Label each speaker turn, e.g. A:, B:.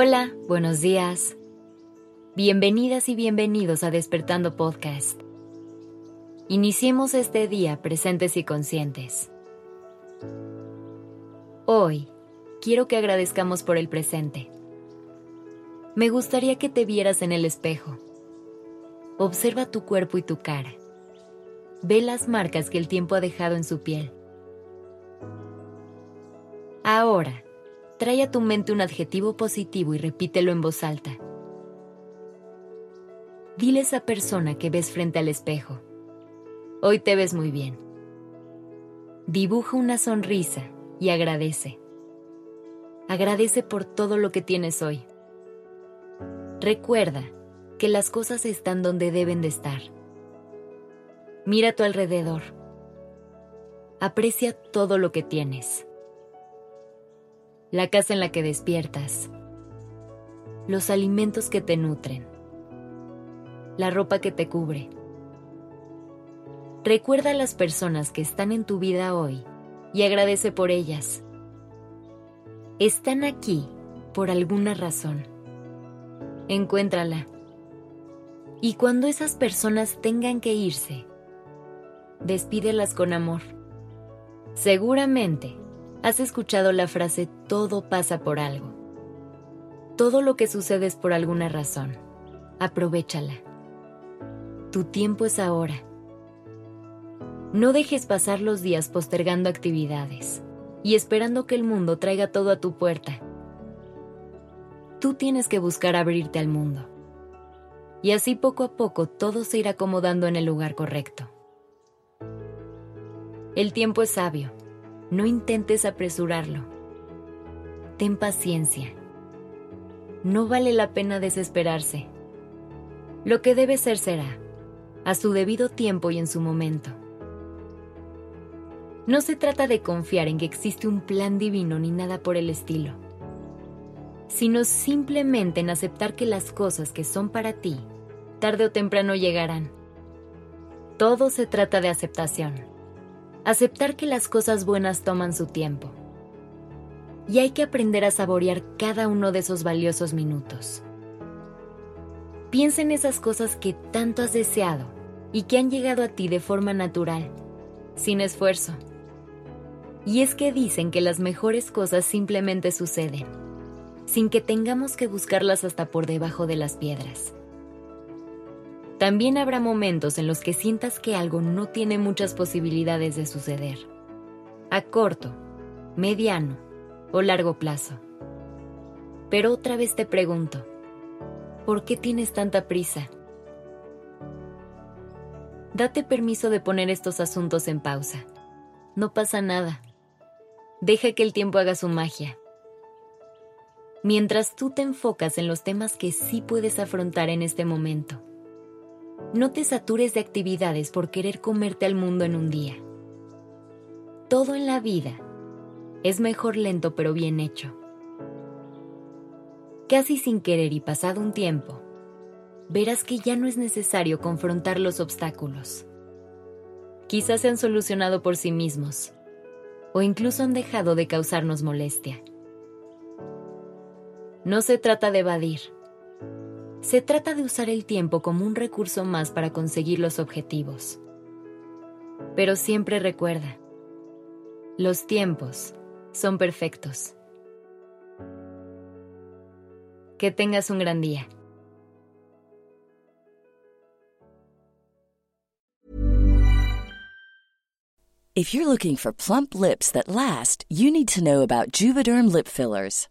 A: Hola, buenos días. Bienvenidas y bienvenidos a Despertando Podcast. Iniciemos este día presentes y conscientes. Hoy quiero que agradezcamos por el presente. Me gustaría que te vieras en el espejo. Observa tu cuerpo y tu cara. Ve las marcas que el tiempo ha dejado en su piel. Ahora, Trae a tu mente un adjetivo positivo y repítelo en voz alta. Dile a esa persona que ves frente al espejo. Hoy te ves muy bien. Dibuja una sonrisa y agradece. Agradece por todo lo que tienes hoy. Recuerda que las cosas están donde deben de estar. Mira a tu alrededor. Aprecia todo lo que tienes la casa en la que despiertas, los alimentos que te nutren, la ropa que te cubre. Recuerda a las personas que están en tu vida hoy y agradece por ellas. Están aquí por alguna razón. Encuéntrala. Y cuando esas personas tengan que irse, despídelas con amor. Seguramente Has escuchado la frase todo pasa por algo. Todo lo que sucede es por alguna razón. Aprovechala. Tu tiempo es ahora. No dejes pasar los días postergando actividades y esperando que el mundo traiga todo a tu puerta. Tú tienes que buscar abrirte al mundo. Y así poco a poco todo se irá acomodando en el lugar correcto. El tiempo es sabio no intentes apresurarlo. Ten paciencia. No vale la pena desesperarse. Lo que debe ser será, a su debido tiempo y en su momento. No se trata de confiar en que existe un plan divino ni nada por el estilo, sino simplemente en aceptar que las cosas que son para ti, tarde o temprano llegarán. Todo se trata de aceptación aceptar que las cosas buenas toman su tiempo. Y hay que aprender a saborear cada uno de esos valiosos minutos. Piensa en esas cosas que tanto has deseado y que han llegado a ti de forma natural, sin esfuerzo. Y es que dicen que las mejores cosas simplemente suceden, sin que tengamos que buscarlas hasta por debajo de las piedras. También habrá momentos en los que sientas que algo no tiene muchas posibilidades de suceder. A corto, mediano o largo plazo. Pero otra vez te pregunto, ¿por qué tienes tanta prisa? Date permiso de poner estos asuntos en pausa. No pasa nada. Deja que el tiempo haga su magia. Mientras tú te enfocas en los temas que sí puedes afrontar en este momento no te satures de actividades por querer comerte al mundo en un día. Todo en la vida es mejor lento pero bien hecho. Casi sin querer y pasado un tiempo, verás que ya no es necesario confrontar los obstáculos. Quizás se han solucionado por sí mismos, o incluso han dejado de causarnos molestia. No se trata de evadir, se trata de usar el tiempo como un recurso más para conseguir los objetivos. Pero siempre recuerda, los tiempos son perfectos. Que tengas un gran día.
B: If you're looking for plump lips that last, you need to know about Juvederm lip fillers.